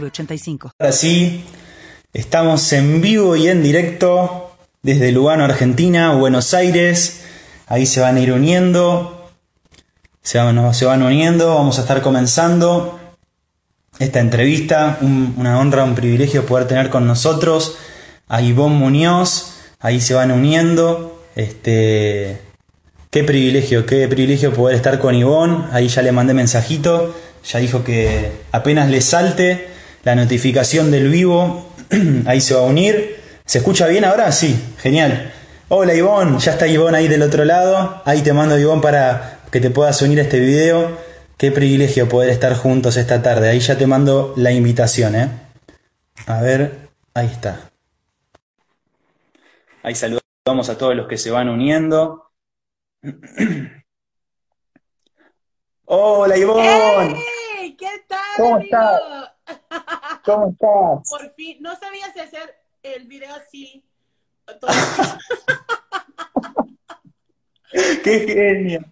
906985. Ahora sí, estamos en vivo y en directo desde Lugano, Argentina, Buenos Aires. Ahí se van a ir uniendo. Se van, se van uniendo. Vamos a estar comenzando esta entrevista. Un- una honra, un privilegio poder tener con nosotros a Ivonne Muñoz. Ahí se van uniendo. Este, Qué privilegio, qué privilegio poder estar con Ivonne. Ahí ya le mandé mensajito. Ya dijo que apenas le salte la notificación del vivo, ahí se va a unir. ¿Se escucha bien ahora? Sí, genial. Hola Ivonne, ya está Ivonne ahí del otro lado. Ahí te mando Ivonne para que te puedas unir a este video. Qué privilegio poder estar juntos esta tarde. Ahí ya te mando la invitación, ¿eh? A ver, ahí está. Ahí saludamos a todos los que se van uniendo. Hola Ivonne, ¡Hey! ¿Qué tal? ¿Cómo amigo? estás? ¿Cómo estás? Por fin, no sabía si hacer el video así. ¡Qué genio!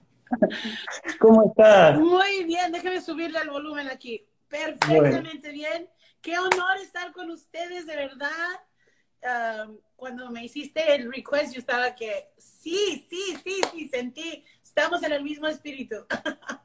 ¿Cómo estás? Muy bien, déjeme subirle el volumen aquí. Perfectamente bien. Qué honor estar con ustedes, de verdad. Um, cuando me hiciste el request, yo estaba que sí, sí, sí, sí, sentí. Estamos en el mismo espíritu.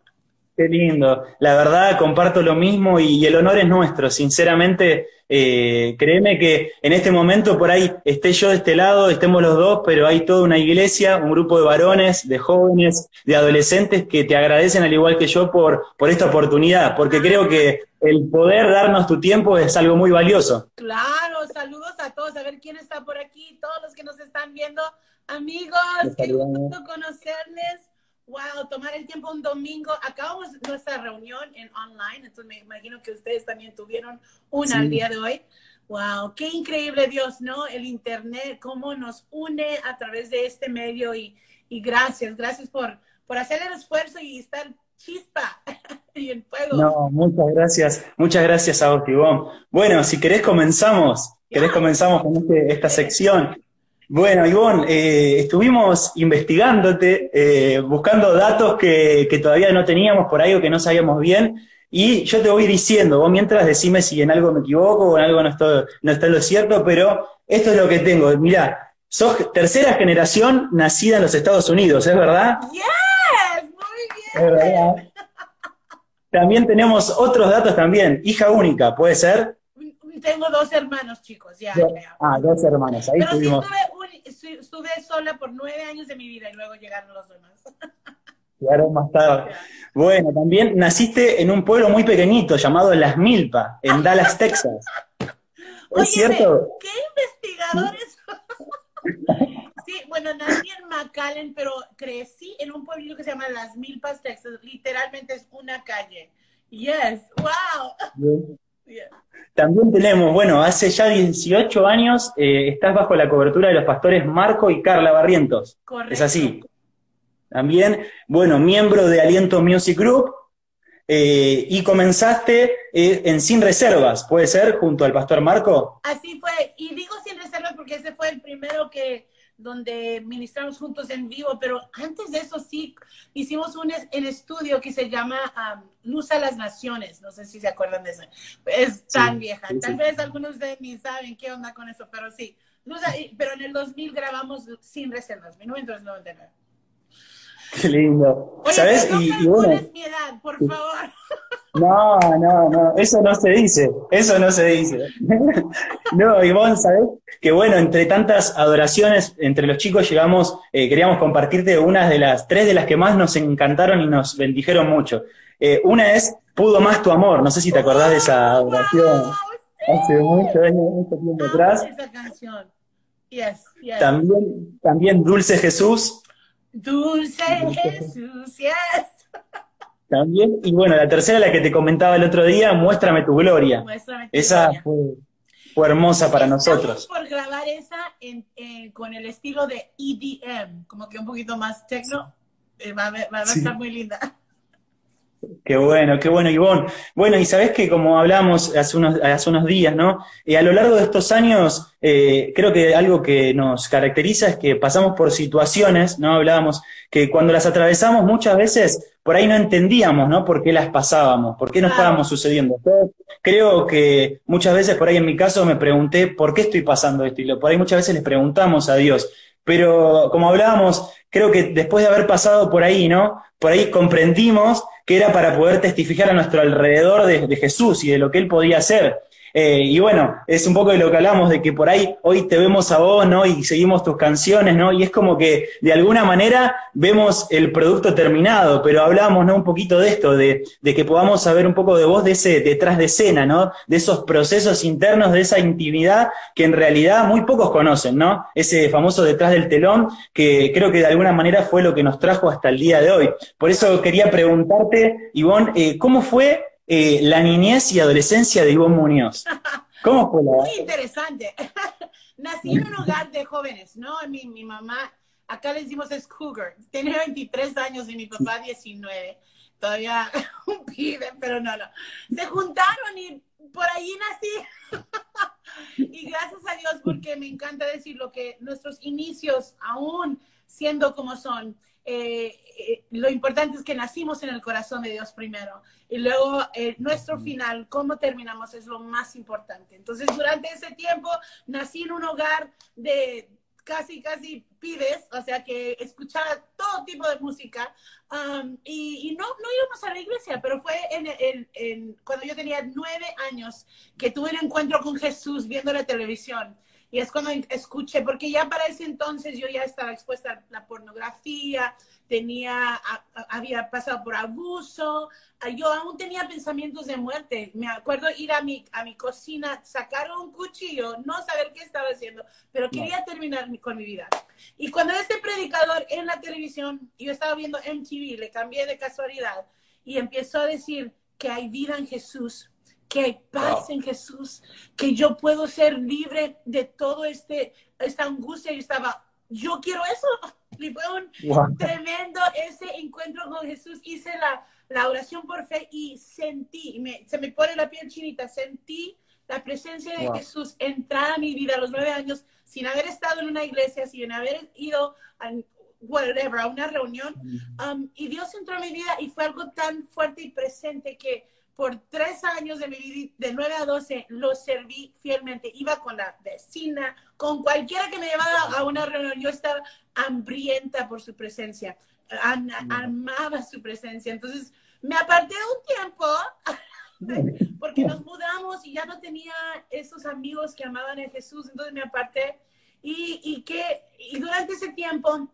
Qué lindo. La verdad, comparto lo mismo y, el honor es nuestro. Sinceramente, eh, créeme que en este momento por ahí esté yo de este lado, estemos los dos, pero hay toda una iglesia, un grupo de varones, de jóvenes, de adolescentes que te agradecen al igual que yo por, por esta oportunidad, porque creo que el poder darnos tu tiempo es algo muy valioso. Claro, saludos a todos, a ver quién está por aquí, todos los que nos están viendo. Amigos, qué gusto conocerles. Wow, tomar el tiempo un domingo. Acabamos nuestra reunión en online, entonces me imagino que ustedes también tuvieron una Sí. al día de hoy. Wow, qué increíble Dios, ¿no? El Internet, cómo nos une a través de este medio y, y gracias, gracias por, por hacer el esfuerzo y estar chispa y en fuego. No, muchas gracias. Muchas gracias a vos, Ivonne. Bueno, si querés comenzamos. ¿Querés comenzamos con este- esta sección? Bueno, Ivonne, eh, estuvimos investigándote, eh, buscando datos que, que todavía no teníamos por ahí o que no sabíamos bien. Y yo te voy diciendo, vos mientras decime si en algo me equivoco o en algo no estoy, no está lo cierto, pero esto es lo que tengo. Mirá, sos tercera generación nacida en los Estados Unidos, ¿es verdad? Yes, muy Es bien. verdad. También tenemos otros datos también. Hija única, ¿puede ser? Tengo dos hermanos, chicos, ya. Yo- ah, dos hermanos. Ahí Pero sí estuvimos. estuve, estuve sola por nueve años de mi vida y luego llegaron los demás. Quedaron más tarde. Bueno, también naciste en un pueblo muy pequeñito llamado Las Milpa, en Dallas, Texas. ¿Es cierto? ¿Qué investigadores? sí, bueno, nací en McAllen, pero crecí en un pueblito que se llama Las Milpas, Texas. Literalmente es una calle. Yes, wow. También tenemos, bueno, hace ya 18 años eh, estás bajo la cobertura de los pastores Marco y Carla Barrientos. Correcto. Es así. También, bueno, miembro de Aliento Music Group. eh, y comenzaste eh, en Sin Reservas, ¿puede ser? Junto al pastor Marco. Así fue, y digo sin reserva porque ese fue el primero que donde ministramos juntos en vivo, pero antes de eso sí hicimos un en estudio que se llama um, Luz a las Naciones, no sé si se acuerdan de eso, es tan Sí, vieja, sí, tal sí. vez algunos de ustedes ni saben qué onda con eso, pero sí, Luz a- pero en el 2000 grabamos sin reservas, 1999. Qué lindo. Oye, ¿Sabes? no Y, y bueno, mi edad, por favor. no, no, no, eso no se dice, eso no se dice. No, Ivonne, ¿sabes? Que bueno, entre tantas adoraciones, entre los chicos llegamos, eh, queríamos compartirte unas de las, tres de las que más nos encantaron y nos bendijeron mucho. Eh, una es Pudo más tu amor, no sé si te acordás de esa adoración Wow, hace mucho, años, mucho tiempo atrás. esa canción. Yes, yes. También, también Dulce Jesús, Dulce Jesús, yes. También, y bueno, la tercera, la que te comentaba el otro día, Muéstrame tu gloria. Muéstrame tu esa gloria. Fue, fue hermosa para Estamos nosotros. por grabar esa en, en- con el estilo de EDM, como que un poquito más techno. Eh, va, va a Sí. estar muy linda. Qué bueno, qué bueno, Ivonne. Bueno, y sabés que como hablamos hace unos, hace unos días, ¿no? Eh, a lo largo de estos años, eh, creo que algo que nos caracteriza es que pasamos por situaciones, ¿no? Hablábamos que cuando las atravesamos muchas veces por ahí no entendíamos, ¿no? Por qué las pasábamos, por qué Claro. estábamos sucediendo. Yo creo que muchas veces, por ahí en mi caso, me pregunté por qué estoy pasando esto, y lo- por ahí muchas veces les preguntamos a Dios. Pero como hablábamos, creo que después de haber pasado por ahí, ¿no? Por ahí comprendimos que era para poder testificar a nuestro alrededor de, de Jesús y de lo que Él podía hacer. Eh, y bueno, es un poco de lo que hablamos, de que por ahí hoy te vemos a vos, ¿no? Y seguimos tus canciones, ¿no? Y es como que de alguna manera vemos el producto terminado, pero hablamos, ¿no? Un poquito de esto, de, que podamos saber un poco de vos, de ese detrás de escena, ¿no? De esos procesos internos, de esa intimidad que en realidad muy pocos conocen, ¿no? Ese famoso detrás del telón, que creo que de alguna manera fue lo que nos trajo hasta el día de hoy. Por eso quería preguntarte, Ivonne, eh, ¿cómo fue eh, la niñez y adolescencia de Ivonne Muñoz? ¿Cómo fue la, Muy interesante. Nací en un hogar de jóvenes, ¿no? Mi, mi mamá, acá le decimos es cougar. Tenía 23 años y mi papá 19. Todavía un pibe, pero no, no. Se juntaron y por allí nací. y gracias a Dios porque me encanta decir lo que nuestros inicios, aún siendo como son, eh, eh, lo importante es que nacimos en el corazón de Dios primero y luego eh, nuestro final, cómo terminamos es lo más importante. Entonces, durante ese tiempo nací en un hogar de casi, casi pibes, o sea que escuchaba todo tipo de música um, y, y no, no íbamos a la iglesia, pero fue en, en- en- cuando yo tenía nueve años que tuve un encuentro con Jesús viendo la televisión. Y es cuando escuché, porque ya para ese entonces yo ya estaba expuesta a la pornografía, tenía, a- a- había pasado por abuso, yo aún tenía pensamientos de muerte. Me acuerdo ir a mi, a mi cocina, sacar un cuchillo, no saber qué estaba haciendo, pero quería terminar mi- con mi vida. Y cuando este predicador en la televisión, yo estaba viendo MTV, le cambié de casualidad, y empezó a decir que hay vida en Jesús, que hay paz Wow. en Jesús, que yo puedo ser libre de todo este esta angustia. Yo estaba, yo quiero eso. Y fue un Wow. tremendo ese encuentro con Jesús. Hice la, la oración por fe y sentí, me- se me pone la piel chinita, sentí la presencia de Wow. Jesús entrar a mi vida a los nueve años sin haber estado en una iglesia, sin haber ido a whatever, a una reunión. Um, y Dios entró a mi vida y fue algo tan fuerte y presente que por tres años de mi vida, de 9 a 12, lo serví fielmente. Iba con la vecina, con cualquiera que me llevaba a una reunión. Yo estaba hambrienta por su presencia. Am- amaba su presencia. Entonces, me aparté un tiempo porque nos mudamos y ya no tenía esos amigos que amaban a Jesús, entonces me aparté y, y que y durante ese tiempo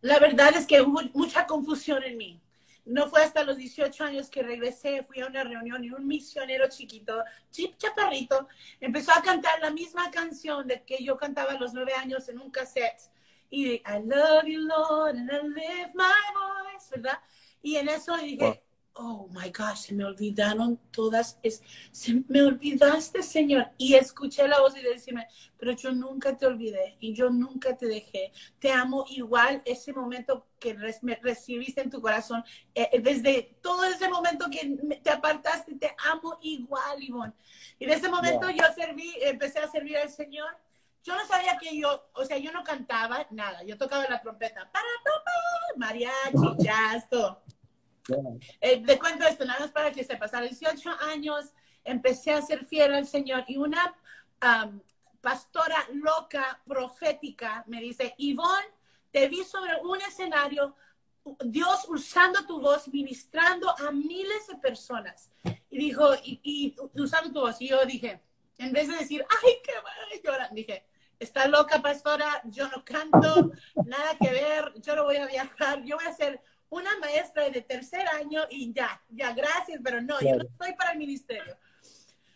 la verdad es que hubo mucha confusión en mí. No fue hasta los 18 años que regresé, fui a una reunión y un misionero chiquito, chip chaparrito, empezó a cantar la misma canción de que yo cantaba a los nueve años en un cassette. Y I love you, Lord, and I lift my voice, ¿verdad? Y en eso dije, oh my gosh, se me olvidaron todas, es, se me olvidaste, Señor. Y escuché la voz y decirme, pero yo nunca te olvidé y yo nunca te dejé. Te amo igual ese momento que me recibiste en tu corazón. Eh, eh, desde todo ese momento que te apartaste, te amo igual, Ivonne. Y en ese momento Wow. yo serví, empecé a servir al Señor. Yo no sabía que yo, o sea, yo no cantaba nada. Yo tocaba la trompeta. Para, pa, pa, mariachi, jazz, todo. Eh, te cuento esto, nada más para que sepas. A los 18 años empecé a ser fiel al Señor y una am, pastora loca, profética, me dice, Ivonne, te vi sobre un escenario, Dios usando tu voz, ministrando a miles de personas. Y dijo, y, y usando tu voz. Y yo dije, en vez de decir, ay, qué bueno, llorar, dije, está loca, pastora, yo no canto, nada que ver, yo no voy a viajar, yo voy a ser una maestra de tercer año y ya, ya, gracias, pero no, yo no estoy para el ministerio.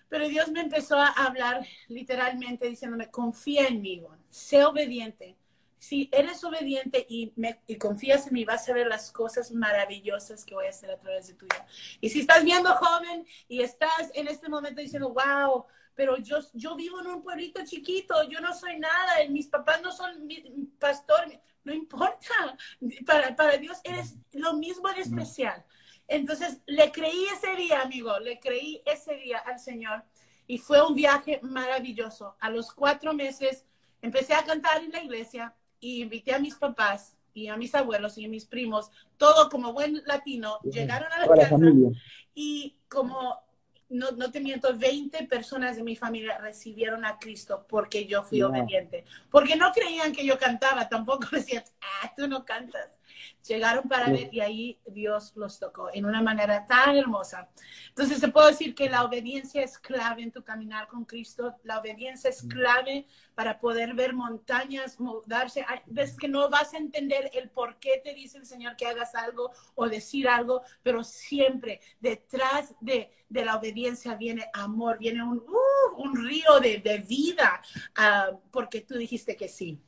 Pero Dios me empezó a hablar literalmente diciéndome, confía en mí, Ivonne, sé obediente, si eres obediente y, me, y confías en mí, vas a ver las cosas maravillosas que voy a hacer a través de tu vida. Y si estás viendo joven y estás en este momento diciendo, wow, pero yo, yo vivo en un pueblito chiquito, yo no soy nada, mis papás no son mi, pastor, no importa, para, para Dios eres lo mismo de especial. Entonces le creí ese día, amigo, le creí ese día al Señor y fue un viaje maravilloso. A los cuatro meses empecé a cantar en la iglesia y invité a mis papás y a mis abuelos y a mis primos, todo como buen latino, llegaron a la casa y como no, no te miento, 20 personas de mi familia recibieron a Cristo porque yo fui obediente. Porque no creían que yo cantaba, tampoco decían, ah, tú no cantas llegaron para ver y ahí Dios los tocó en una manera tan hermosa. Entonces se puede decir que la obediencia es clave en tu caminar con Cristo, la obediencia es clave para poder ver montañas mudarse. Ves que no vas a entender el por qué te dice el Señor que hagas algo o decir algo, pero siempre detrás de, de la obediencia viene amor, viene un, uh, un río de, de vida, uh, porque tú dijiste que sí.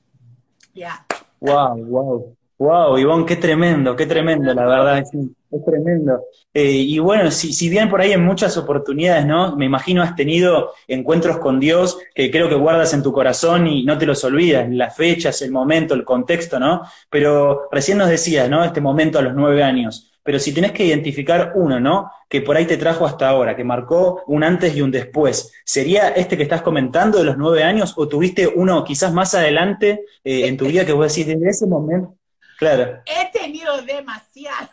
Ya. Wow, wow. Wow, Ivonne, qué tremendo, qué tremendo, la verdad, es, es tremendo. Eh, y bueno, si, si, bien por ahí en muchas oportunidades, ¿no? Me imagino has tenido encuentros con Dios que creo que guardas en tu corazón y no te los olvidas, las fechas, el momento, el contexto, ¿no? Pero recién nos decías, ¿no? Este momento a los nueve años. Pero si tenés que identificar uno, ¿no? Que por ahí te trajo hasta ahora, que marcó un antes y un después, ¿sería este que estás comentando de los nueve años o tuviste uno quizás más adelante eh, en tu vida que vos decís desde ese momento? Claro. He tenido demasiado.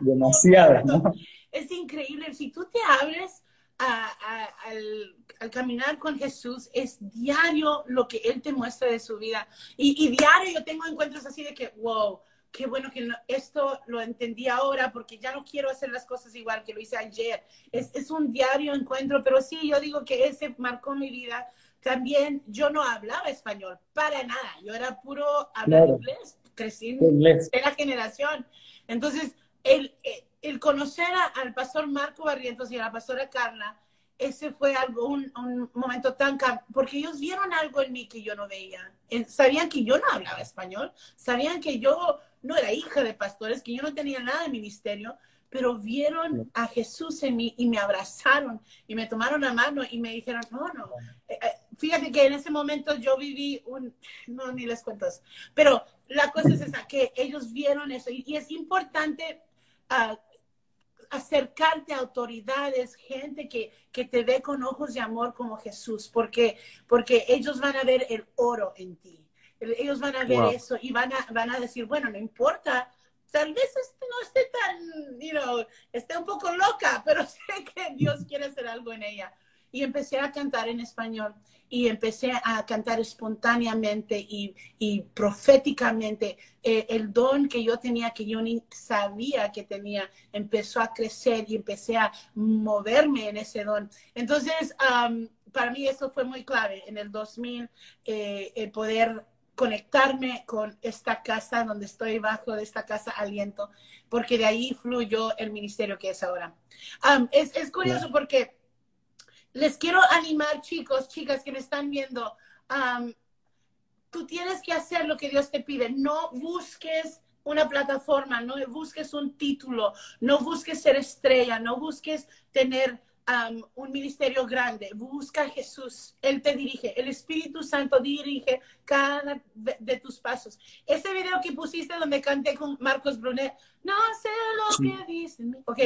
Demasiado, ¿no? Es increíble. Si tú te abres al, caminar con Jesús, es diario lo que Él te muestra de su vida. Y, diario yo tengo encuentros así de que, wow, qué bueno que esto lo entendí ahora porque ya no quiero hacer las cosas igual que lo hice ayer. Es, es un diario encuentro, pero sí, yo digo que ese marcó mi vida. También yo no hablaba español, para nada. Yo era puro hablar inglés crecí en la generación. Entonces, el, el conocer al pastor Marco Barrientos y a la pastora Carla, ese fue algo, un, un momento tan porque ellos vieron algo en mí que yo no veía. Sabían que yo no hablaba español, sabían que yo no era hija de pastores, que yo no tenía nada de ministerio, pero vieron a Jesús en mí y me abrazaron y me tomaron la mano y me dijeron, no, no. Eh, eh, fíjate que en ese momento yo viví un, no, ni les cuento pero la cosa es esa, que ellos vieron eso y, es importante uh, acercarte a autoridades, gente que, que, te ve con ojos de amor como Jesús, porque, porque ellos van a ver el oro en ti. Ellos van a ver eso y van a, van a decir, bueno, no importa tal vez este no esté tan, you know, esté un poco loca, pero sé que Dios quiere hacer algo en ella. Y empecé a cantar en español y empecé a cantar espontáneamente y, y proféticamente. Eh, el don que yo tenía, que yo ni sabía que tenía, empezó a crecer y empecé a moverme en ese don. Entonces, um, para mí eso fue muy clave en el 2000, eh, el poder conectarme con esta casa donde estoy bajo de esta casa aliento, porque de ahí fluyó el ministerio que es ahora. es, es, curioso porque les quiero animar, chicos, chicas que me están viendo. tú tienes que hacer lo que Dios te pide. No busques una plataforma, no busques un título, no busques ser estrella, no busques tener un ministerio grande. Busca a Jesús. Él te dirige. El Espíritu Santo dirige cada de tus pasos. Ese video que pusiste donde canté con Marcos Brunet, no sé lo que dicen. Ok,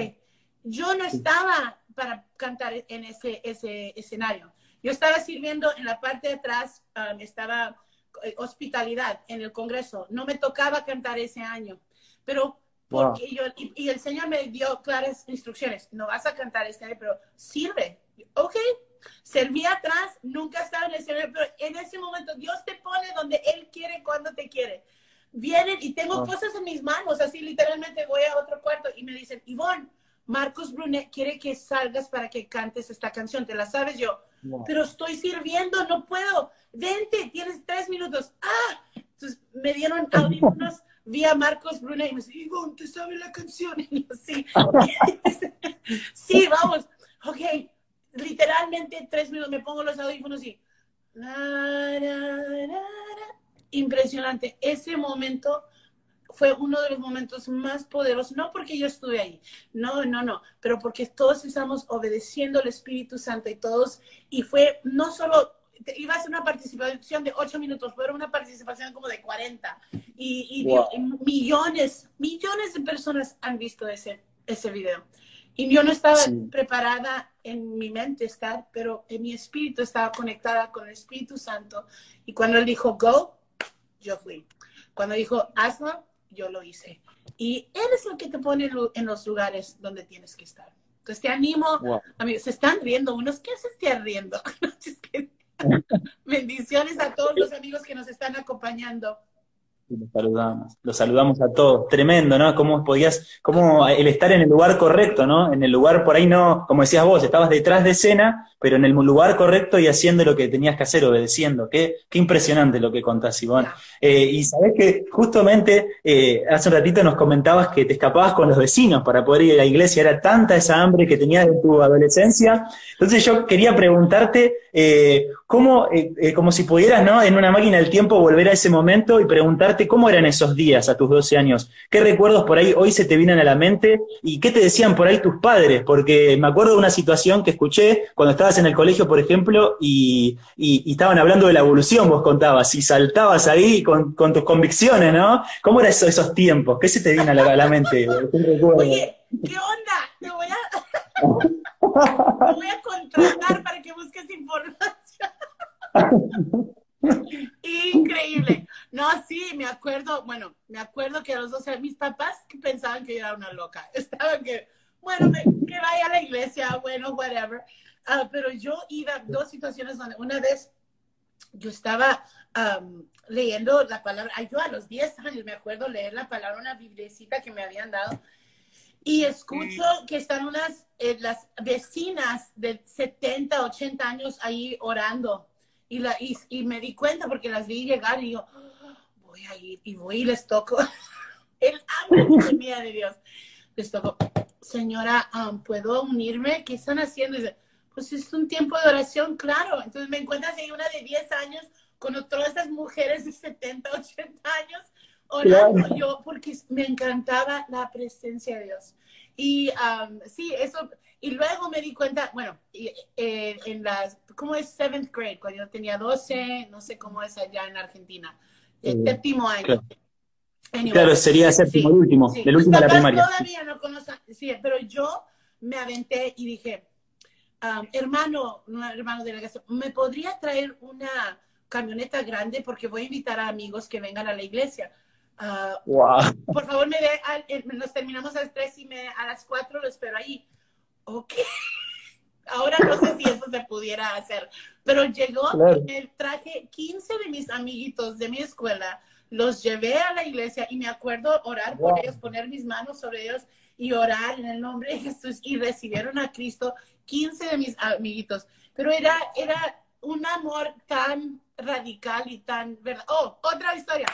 yo no estaba para cantar en ese, ese escenario. Yo estaba sirviendo en la parte de atrás, estaba eh, hospitalidad en el Congreso. No me tocaba cantar ese año. Pero porque yo, y, el Señor me dio claras instrucciones. No vas a cantar este año, pero sirve. Ok. Serví atrás, nunca estaba en el escenario, pero en ese momento Dios te pone donde Él quiere, cuando te quiere. Vienen y tengo cosas en mis manos, así literalmente voy a otro cuarto y me dicen, Ivonne, Marcos Brunet quiere que salgas para que cantes esta canción, ¿te la sabes yo? Pero estoy sirviendo, no puedo. Vente, tienes tres minutos. Ah, entonces me dieron audífonos vi a Marcos Bruna y me dice, Ivonne, ¿te sabe la canción? Y yo, sí. sí, vamos. Ok, literalmente tres minutos me pongo los audífonos y... impresionante. Ese momento fue uno de los momentos más poderosos, no porque yo estuve ahí, no, no, no, pero porque todos estamos obedeciendo al Espíritu Santo y todos, y fue no solo, iba a ser una participación de ocho minutos, fue una participación como de 40, y, y, millones, millones de personas han visto ese, ese video. Y yo no estaba preparada en mi mente estar, pero en mi espíritu estaba conectada con el Espíritu Santo. Y cuando él dijo, go, yo fui. Cuando dijo, hazlo, yo lo hice. Y Él es el que te pone en los lugares donde tienes que estar. Entonces te animo, amigos, se están riendo unos, ¿qué se están riendo? Bendiciones a todos los amigos que nos están acompañando. Los saludamos, los saludamos a todos. Tremendo, ¿no? Cómo podías, cómo el estar en el lugar correcto, ¿no? En el lugar por ahí no, como decías vos, estabas detrás de escena, pero en el lugar correcto y haciendo lo que tenías que hacer, obedeciendo. Qué, qué impresionante lo que contás, Ivonne. Eh, y sabés que justamente eh, hace un ratito nos comentabas que te escapabas con los vecinos para poder ir a la iglesia. Era tanta esa hambre que tenías en tu adolescencia. Entonces yo quería preguntarte eh, cómo, como si pudieras, ¿no? En una máquina del tiempo volver a ese momento y preguntarte cómo eran esos días a tus 12 años. ¿Qué recuerdos por ahí hoy se te vienen a la mente? ¿Y qué te decían por ahí tus padres? Porque me acuerdo de una situación que escuché cuando estaba en el colegio, por ejemplo, y, estaban hablando de la evolución, vos contabas, y saltabas ahí con, tus convicciones, ¿no? ¿Cómo eran esos, tiempos? ¿Qué se te viene a la, mente? Oye, ¿qué onda? Te voy a, voy a contratar para que busques información. Increíble. No, sí, me acuerdo, bueno, me acuerdo que a los 12 mis papás pensaban que yo era una loca. Estaban que, bueno, que vaya a la iglesia, bueno, whatever. Ah, pero yo iba dos situaciones donde una vez yo estaba leyendo la palabra, yo a los 10 años me acuerdo leer la palabra, una biblicita que me habían dado, y escucho que están unas, eh, las vecinas de 70, 80 años ahí orando, y, la, y, me di cuenta porque las vi llegar y yo, voy a ir, y voy y les toco, el hambre mía de Dios, les toco, señora, ¿puedo unirme? ¿Qué están haciendo? Y dice, pues es un tiempo de oración, claro. Entonces me encuentras ahí una de 10 años con todas estas mujeres de 70, 80 años orando yo porque me encantaba la presencia de Dios. Y sí, eso, y luego me di cuenta, bueno, eh, en las, ¿cómo es seventh grade? Cuando yo tenía 12, no sé cómo es allá en Argentina, el séptimo año. Claro, sería séptimo, el último, el último de la primaria. Todavía no conocen, sí, pero yo me aventé y dije, hermano, hermano de la casa, ¿me podría traer una camioneta grande? Porque voy a invitar a amigos que vengan a la iglesia. Ah, por favor, me ve, nos terminamos a las tres y me, a las cuatro lo espero ahí. Ok. Ahora no sé si eso se pudiera hacer, pero llegó y me traje 15 de mis amiguitos de mi escuela, los llevé a la iglesia y me acuerdo orar por ellos, poner mis manos sobre ellos y orar en el nombre de Jesús y recibieron a Cristo 15 de mis amiguitos. Pero era, era un amor tan radical y tan verdad. Oh, otra historia.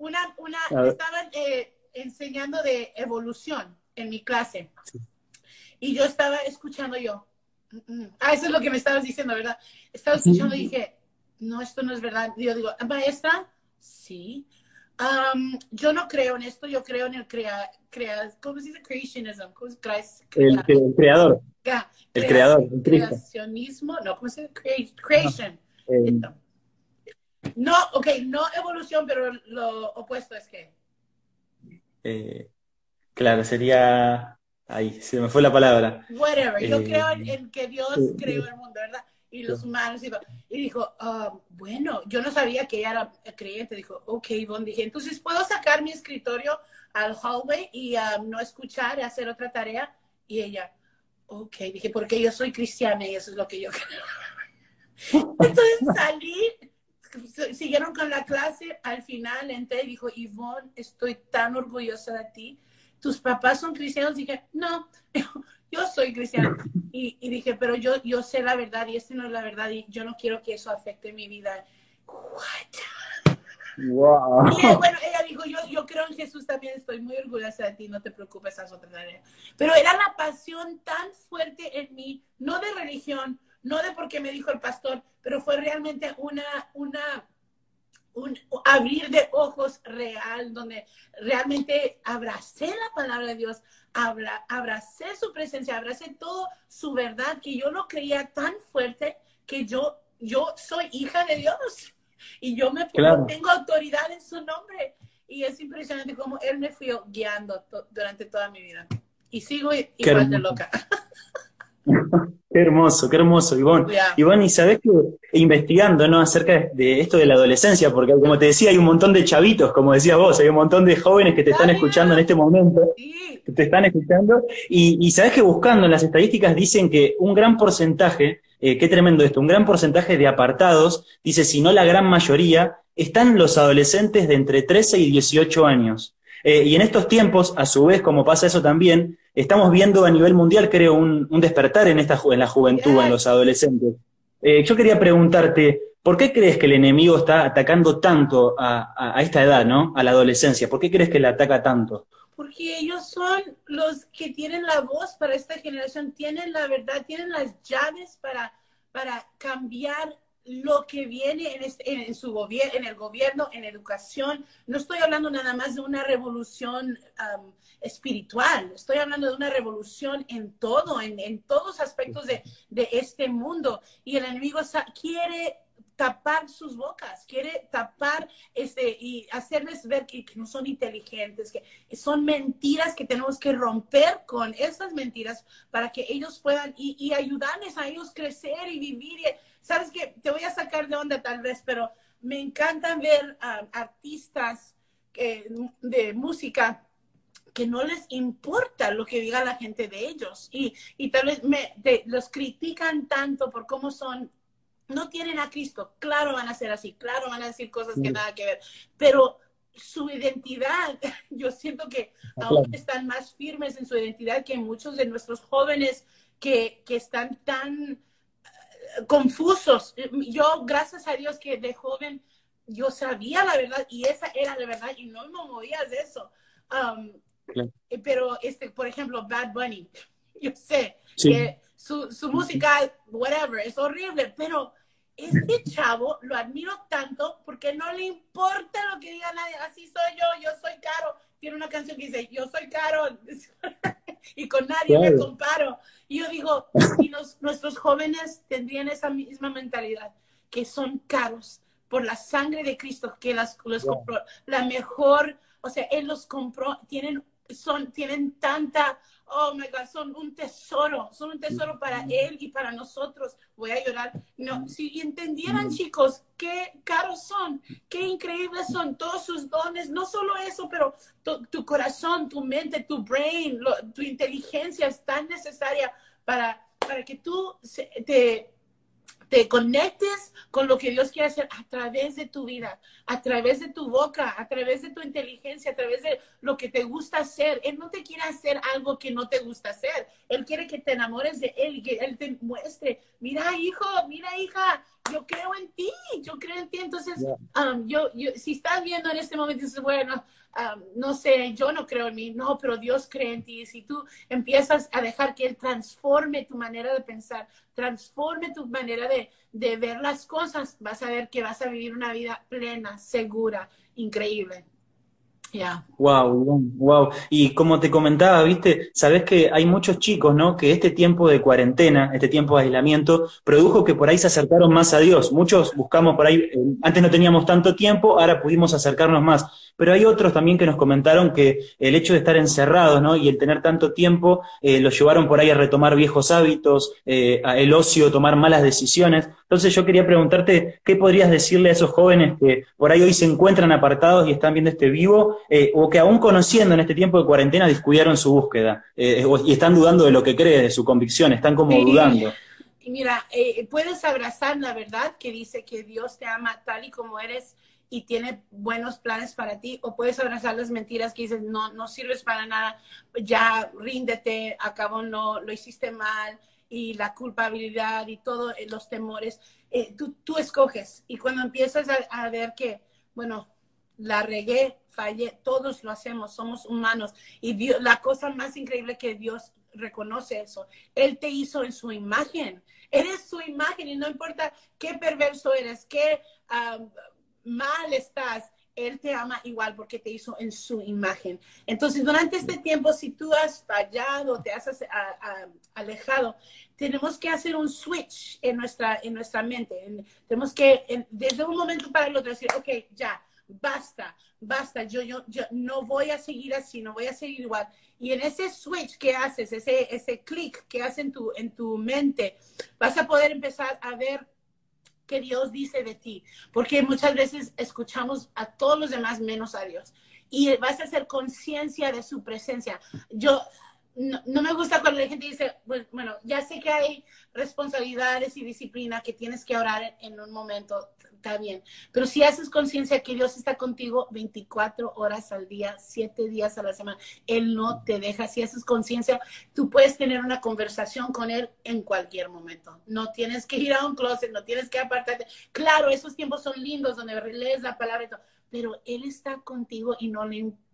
Una, una, estaban eh, enseñando de evolución en mi clase. Y yo estaba escuchando yo. Mm, mm". Ah, eso es lo que me estabas diciendo, ¿verdad? Estaba escuchando y dije, no, esto no es verdad. Yo digo, maestra, sí yo no creo en esto, yo creo en el crea, crea ¿cómo se dice? Creationism. ¿Cómo se el, el, creador. el creador. El creacionismo, no, ¿cómo se dice? Creation. Ah, no, ok, no evolución, pero lo opuesto es que. Eh, claro, sería. Ahí, se me fue la palabra. Whatever, yo eh, creo en, que Dios creó el mundo, ¿verdad? y los humanos. Y, y dijo, ah, bueno, yo no sabía que ella era creyente. Dijo, ok, Ivonne, dije, entonces puedo sacar mi escritorio al hallway y ah, no escuchar y hacer otra tarea. Y ella, ok, dije, porque yo soy cristiana y eso es lo que yo creo. entonces salí, siguieron con la clase, al final entré y dijo, Ivonne, estoy tan orgullosa de ti. ¿Tus papás son cristianos? Dije, no. yo soy cristiana. Y, dije, pero yo, yo sé la verdad y esta no es la verdad y yo no quiero que eso afecte mi vida. What? Wow. Y bueno, ella dijo, yo, yo creo en Jesús también, estoy muy orgullosa de ti, no te preocupes, esas otras tareas. Pero era la pasión tan fuerte en mí, no de religión, no de porque me dijo el pastor, pero fue realmente una, una un abrir de ojos real, donde realmente abracé la palabra de Dios, abra, abracé su presencia, abracé todo su verdad, que yo lo creía tan fuerte que yo, yo soy hija de Dios y yo me tengo autoridad en su nombre. Y es impresionante cómo Él me fue guiando durante toda mi vida. Y sigo igual de loca. Qué hermoso, qué hermoso, Ivonne. Ivonne, y sabes que investigando ¿no? acerca de esto de la adolescencia, porque como te decía, hay un montón de chavitos, como decías vos, hay un montón de jóvenes que te están escuchando en este momento, que te están escuchando, y, y sabes que buscando en las estadísticas dicen que un gran porcentaje, eh, qué tremendo esto, un gran porcentaje de apartados, dice, si no la gran mayoría, están los adolescentes de entre 13 y 18 años. Eh, y en estos tiempos, a su vez, como pasa eso también, estamos viendo a nivel mundial, creo, un, despertar en, esta, en la juventud, en los adolescentes. Eh, yo quería preguntarte, ¿por qué crees que el enemigo está atacando tanto a, esta edad, ¿no? A la adolescencia. ¿Por qué crees que le ataca tanto? Porque ellos son los que tienen la voz para esta generación, tienen la verdad, tienen las llaves para, para cambiar lo que viene en, en, su gobierno, en el gobierno, en educación. No estoy hablando nada más de una revolución espiritual, estoy hablando de una revolución en todo, en, en todos aspectos de, de, este mundo. Y el enemigo quiere tapar sus bocas, quiere tapar este, y hacerles ver que, no son inteligentes, que son mentiras que tenemos que romper con esas mentiras para que ellos puedan y ayudarles a ellos crecer y vivir. Sabes que te voy a sacar de onda tal vez, pero me encanta ver artistas de música que no les importa lo que diga la gente de ellos. Y, y tal vez me, los critican tanto por cómo son, no tienen a Cristo, claro van a ser así, claro van a decir cosas que nada que ver, pero su identidad, yo siento que aún están más firmes en su identidad que muchos de nuestros jóvenes que, que están tan confusos. Yo, gracias a Dios que de joven yo sabía la verdad y esa era la verdad y no me movías de eso. Um, pero, este, por ejemplo, Bad Bunny, yo sé que su, su música, whatever, es horrible, pero este chavo lo admiro tanto porque no le importa lo que diga nadie. Así soy yo, yo soy caro. Tiene una canción que dice, yo soy caro. y con nadie me comparo. Y yo digo, si nuestros jóvenes tendrían esa misma mentalidad, que son caros por la sangre de Cristo, que las, los compró, la mejor, o sea, Él los compró, tienen, son, tienen tanta oh my God, son un tesoro, son un tesoro para él y para nosotros. Voy a llorar. No, si entendieran, chicos, qué caros son, qué increíbles son todos sus dones, no solo eso, pero tu, corazón, tu mente, tu brain, tu inteligencia es tan necesaria para, para que tú te te conectes con lo que Dios quiere hacer a través de tu vida, a través de tu boca, a través de tu inteligencia, a través de lo que te gusta hacer. Él no te quiere hacer algo que no te gusta hacer. Él quiere que te enamores de Él y que Él te muestre, mira hijo, mira hija, yo creo en ti, yo creo en ti. Entonces, um, yo, yo, si estás viendo en este momento, dices, bueno, no sé, yo no creo en mí, no, pero Dios cree en ti. Si tú empiezas a dejar que Él transforme tu manera de pensar, transforme tu manera de, de ver las cosas, vas a ver que vas a vivir una vida plena, segura, increíble. Yeah. Wow, wow. Y como te comentaba, viste, sabes que hay muchos chicos, ¿no? Que este tiempo de cuarentena, este tiempo de aislamiento, produjo que por ahí se acercaron más a Dios. Muchos buscamos por ahí, eh, antes no teníamos tanto tiempo, ahora pudimos acercarnos más pero hay otros también que nos comentaron que el hecho de estar encerrados ¿no? y el tener tanto tiempo eh, los llevaron por ahí a retomar viejos hábitos, eh, el ocio, tomar malas decisiones. Entonces yo quería preguntarte, ¿qué podrías decirle a esos jóvenes que por ahí hoy se encuentran apartados y están viendo este vivo, eh, o que aún conociendo en este tiempo de cuarentena descuidaron su búsqueda eh, y están dudando de lo que cree, de su convicción, están como dudando? Mira, puedes abrazar la verdad que dice que Dios te ama tal y como eres y tiene buenos planes para ti, o puedes abrazar las mentiras que dices, no, no sirves para nada, ya ríndete, acabo no, lo hiciste mal, y la culpabilidad y todos eh, los temores, eh, tú, tú, escoges. Y cuando empiezas a, ver que, bueno, la regué, fallé, todos lo hacemos, somos humanos. Y Dios, la cosa más increíble que Dios reconoce eso. Él te hizo en su imagen. Eres su imagen y no importa qué perverso eres, qué mal estás, él te ama igual porque te hizo en su imagen. Entonces, durante este tiempo, si tú has fallado, te has alejado, tenemos que hacer un switch en nuestra, en nuestra mente. tenemos que, desde un momento para el otro, decir, ok, ya, basta, basta, yo, yo, yo no voy a seguir así, no voy a seguir igual. Y en ese switch que haces, ese, ese clic que hace en tu, en tu mente, vas a poder empezar a ver que Dios dice de ti, porque muchas veces escuchamos a todos los demás menos a Dios y vas a hacer conciencia de su presencia. Yo no, me gusta cuando la gente dice, bueno, ya sé que hay responsabilidades y disciplina que tienes que orar en un momento, está bien, pero si haces conciencia que Dios está contigo 24 horas al día, 7 días a la semana, Él no te deja, si haces conciencia, tú puedes tener una conversación con Él en cualquier momento, no tienes que ir a un closet, no tienes que apartarte, claro, esos tiempos son lindos donde lees la palabra y todo, pero Él está contigo y no le importa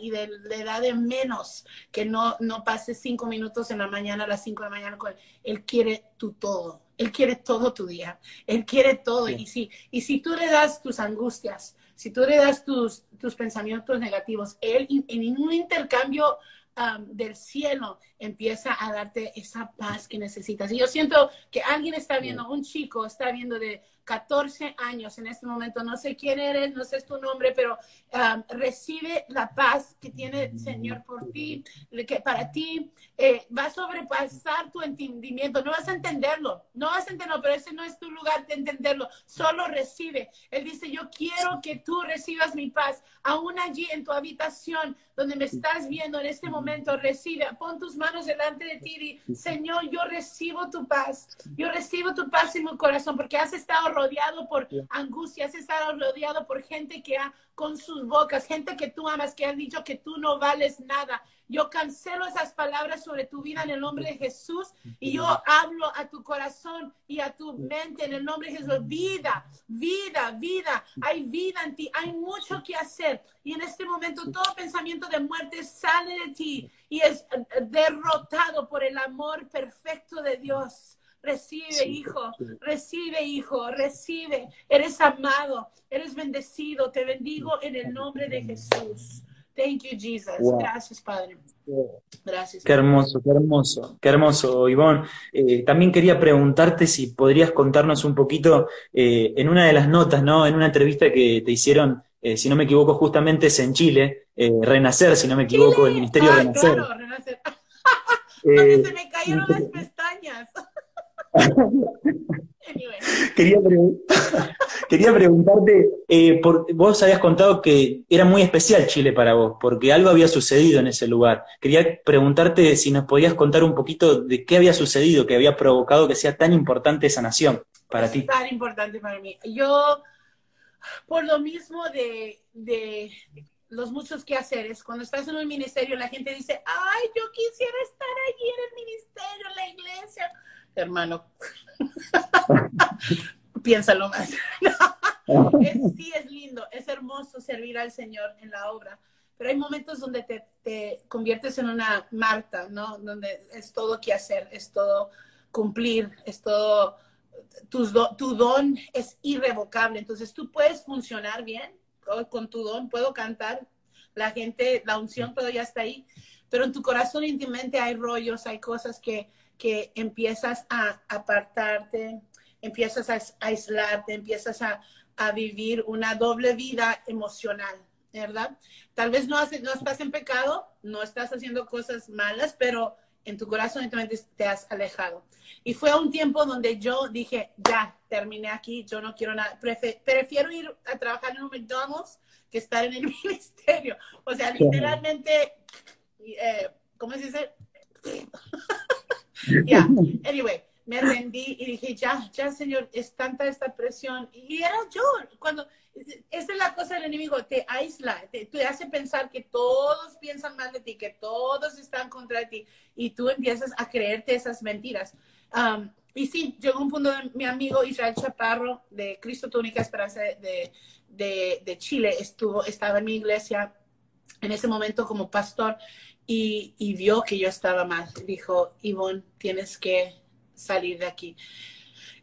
y de, le da de menos que no, no pases cinco minutos en la mañana a las cinco de la mañana con Él. Él quiere tu todo. Él quiere todo tu día. Él quiere todo. Y, si, y si tú le das tus angustias, si tú le das tus, tus pensamientos negativos, Él en un intercambio um, del cielo empieza a darte esa paz que necesitas. Y yo siento que alguien está viendo, un chico está viendo de 14 años en este momento, no sé quién eres, no sé tu nombre, pero um, recibe la paz que tiene el Señor por ti, que para ti eh, va a sobrepasar tu entendimiento, no vas a entenderlo, no vas a entenderlo, pero ese no es tu lugar de entenderlo, solo recibe. Él dice, yo quiero que tú recibas mi paz, aún allí en tu habitación, donde me estás viendo en este momento, recibe, pon tus manos delante de ti y, Señor, yo recibo tu paz, yo recibo tu paz en mi corazón, porque has estado rodeado por angustia, has estado rodeado por gente que ha con sus bocas, gente que tú amas, que han dicho que tú no vales nada. Yo cancelo esas palabras sobre tu vida en el nombre de Jesús y yo hablo a tu corazón y a tu mente en el nombre de Jesús. Vida, vida, vida. Hay vida en ti, hay mucho que hacer. Y en este momento todo pensamiento de muerte sale de ti y es derrotado por el amor perfecto de Dios. Recibe, hijo, recibe, hijo, recibe. Eres amado, eres bendecido. Te bendigo en el nombre de Jesús. Thank you, Jesus. Gracias, Padre. Gracias. Qué hermoso, qué hermoso, qué hermoso, Ivonne. Eh, también quería preguntarte si podrías contarnos un poquito eh, en una de las notas, ¿no? En una entrevista que te hicieron, eh, si no me equivoco, justamente es en Chile, Renacer, si no me equivoco, el Ministerio Renacer. Claro, Renacer. Donde se me cayeron las pestañas. quería, quería, preguntarte, eh, por, vos habías contado que era muy especial Chile para vos, porque algo había sucedido en ese lugar. Quería preguntarte si nos podías contar un poquito de qué había sucedido, que había provocado que sea tan importante esa nación para ti. Tan importante para mí. Yo, por lo mismo de, de los muchos quehaceres, cuando estás en un ministerio, la gente dice, ay, yo quisiera estar allí en el ministerio, en la iglesia hermano. Piénsalo más. sí es lindo, es hermoso servir al Señor en la obra, pero hay momentos donde te, conviertes en una Marta, ¿no? Donde es todo que hacer, es todo cumplir, es todo, tu, tu don es irrevocable, entonces tú puedes funcionar bien con tu don, puedo cantar, la gente, la unción, todo ya está ahí, pero en tu corazón íntimamente hay rollos, hay cosas que que empiezas a apartarte, empiezas a aislarte, empiezas a, vivir una doble vida emocional, ¿verdad? Tal vez no, no estás en pecado, no estás haciendo cosas malas, pero en tu corazón te has alejado. Y fue un tiempo donde yo dije, ya, terminé aquí, yo no quiero nada, prefiero ir a trabajar en un McDonald's que estar en el ministerio. O sea, literalmente, eh, ¿cómo se dice? Ya, anyway, me rendí y dije, ya, ya, Señor, es tanta esta presión. Y era yo, cuando, esa es la cosa del enemigo, te aísla, te, te, hace pensar que todos piensan mal de ti, que todos están contra ti, y tú empiezas a creerte esas mentiras. Um, y sí, llegó un punto de mi amigo Israel Chaparro de Cristo Tu Única Esperanza de, de, de Chile, estuvo, estaba en mi iglesia en ese momento como pastor y, vio que yo estaba mal. Dijo, Ivonne, tienes que salir de aquí.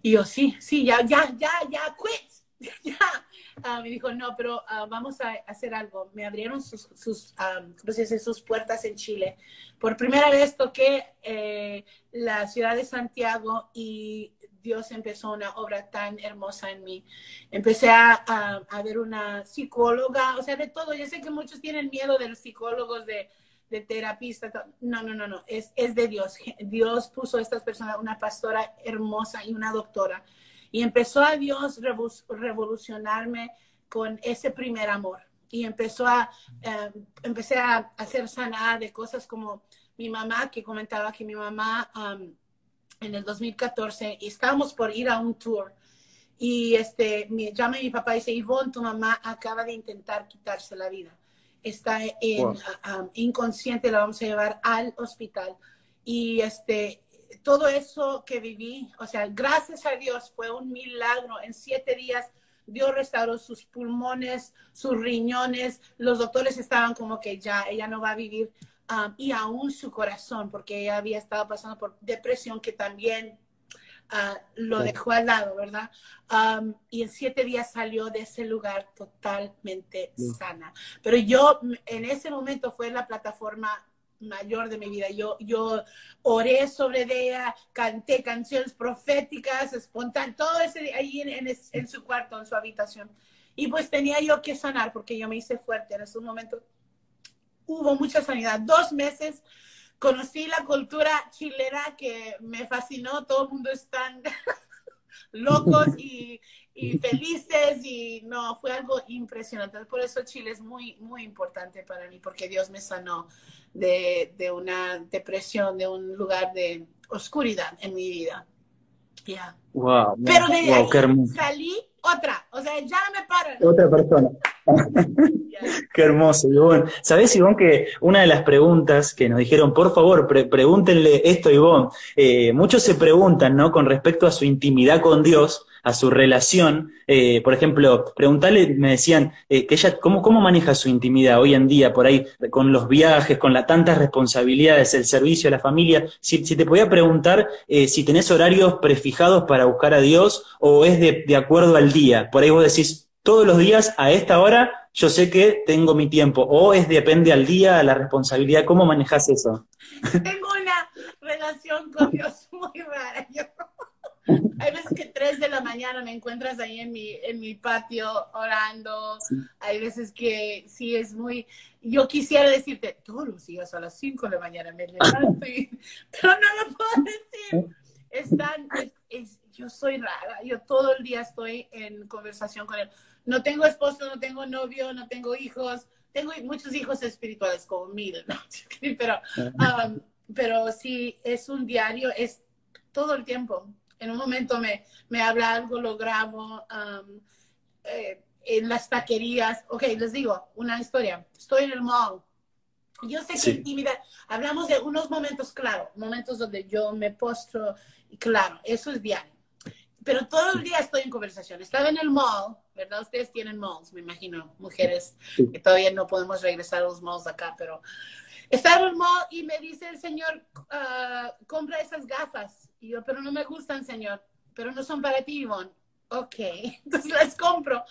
Y yo, sí, sí, ya, ya, ya, ya, quit, ya. ah, me dijo, no, pero ah, vamos a hacer algo. Me abrieron sus, sus, ah, sus puertas en Chile. Por primera vez toqué eh, la ciudad de Santiago y Dios empezó una obra tan hermosa en mí. Empecé a, a, ver una psicóloga, o sea, de todo. Yo sé que muchos tienen miedo de los psicólogos, de, de terapistas. No, no, no, no, es, es de Dios. Dios puso a estas personas, una pastora hermosa y una doctora y empezó a Dios revolucionarme con ese primer amor. Y empezó a, eh, empecé a hacer sanar de cosas como mi mamá, que comentaba que mi mamá en el 2014 estábamos por ir a un tour. Y este, me llama mi papá y dice, Ivonne, tu mamá acaba de intentar quitarse la vida. Está en, inconsciente, la vamos a llevar al hospital. Y este, todo eso que viví, o sea, gracias a Dios fue un milagro. En siete días Dios restauró sus pulmones, sus riñones. Los doctores estaban como que ya, ella no va a vivir. Um, y aún su corazón, porque ella había estado pasando por depresión que también uh, lo dejó al lado, ¿verdad? Um, y en siete días salió de ese lugar totalmente sana. Pero yo en ese momento fue la plataforma mayor de mi vida. Yo, yo oré sobre ella, canté canciones proféticas, espontáneas, todo ese ahí en, en, su cuarto, en su habitación. Y pues tenía yo que sanar porque yo me hice fuerte en ese momento. Hubo mucha sanidad. Dos meses conocí la cultura chilena que me fascinó. Todo el mundo están locos y, y felices y no, fue algo impresionante. Por eso Chile es muy, muy importante para mí porque Dios me sanó de, de una depresión, de un lugar de oscuridad en mi vida. ya Wow, Pero de ahí salí otra, o sea, ya me paran. Otra persona. Qué hermoso, Ivonne. ¿Sabés, Ivonne, que una de las preguntas que nos dijeron, por favor, pregúntenle esto, Ivonne, eh, muchos se preguntan, ¿no? Con respecto a su intimidad con Dios, a su relación. Eh, por ejemplo, preguntarle, me decían, eh, que ella, ¿cómo, ¿cómo maneja su intimidad hoy en día, por ahí, con los viajes, con las tantas responsabilidades, el servicio a la familia? Si, te podía preguntar eh, si tenés horarios prefijados para buscar a Dios o es de, acuerdo al día. Por ahí vos decís, todos los días a esta hora yo sé que tengo mi tiempo, o es depende al día, a la responsabilidad. ¿Cómo manejas eso? Tengo una relación con Dios muy rara. hay veces que tres de la mañana me encuentras ahí en mi, en mi patio orando. Hay veces que sí es muy... Yo quisiera decirte, todos los días a las cinco de la mañana me levanto, pero no lo puedo decir. Están, es, yo soy rara, yo todo el día estoy en conversación con él. No tengo esposo, no tengo novio, no tengo hijos. Tengo muchos hijos espirituales, como mil, ¿no? pero, um, pero sí, es un diario, es todo el tiempo en un momento me, me habla algo, lo grabo um, eh, en las taquerías. Ok, les digo una historia. Estoy en el mall. Yo sé que intimidad, hablamos de unos momentos, claro, momentos donde yo me postro, y claro, eso es diario. Pero todo el día estoy en conversación. Estaba en el mall, ¿verdad? Ustedes tienen malls, me imagino, mujeres que todavía no podemos regresar a los malls acá, pero estaba en el mall y me dice el señor, uh, compra esas gafas y yo, pero no me gustan, señor, pero no son para ti, Ivonne. Ok, entonces las compro.